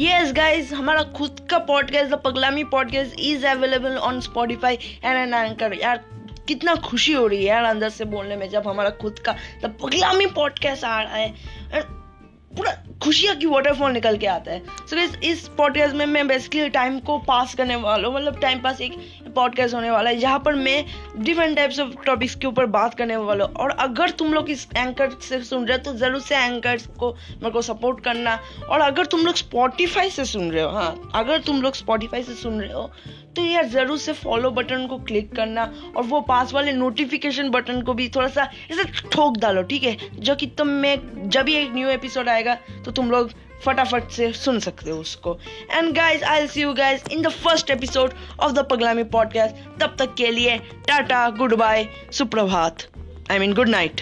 Yes guys हमारा खुद का podcast the Paglami podcast is available on Spotify and an anchor यार, कितना खुशी हो रही है यार अंदर से बोलने में जब हमारा खुद का द पगलामी पॉडकास्ट आ रहा है। पूरा खुशियाँ की वाटरफॉल निकल के आता है। सो so, इस इस पॉडकास्ट में मैं बेसिकली टाइम को पास करने वाला हूँ। मतलब टाइम पास एक पॉडकास्ट होने वाला है जहाँ पर मैं डिफरेंट टाइप्स ऑफ़ टॉपिक्स के ऊपर बात करने वाला हूँ। और अगर तुम लोग इस एंकर से सुन रहे हो तो ज़रूर से एंकर को मेरे को सपोर्ट करना। और अगर तुम लोग स्पॉटिफाई से सुन रहे हो हाँ अगर तुम लोग स्पॉटिफाई से सुन रहे हो तो यार ज़रूर से फॉलो बटन को क्लिक करना। और वो पास वाले नोटिफिकेशन बटन को भी थोड़ा सा ऐसे ठोक डालो ठीक है? जो कि तुम में जब भी एक न्यू एपिसोड आएगा तो तुम लोग फटाफट से सुन सकते हो उसको। And guys I see you guys in the first episode of the Paglami podcast तब तक के लिए टाटा गुड बाय सुप्रभात। I mean good night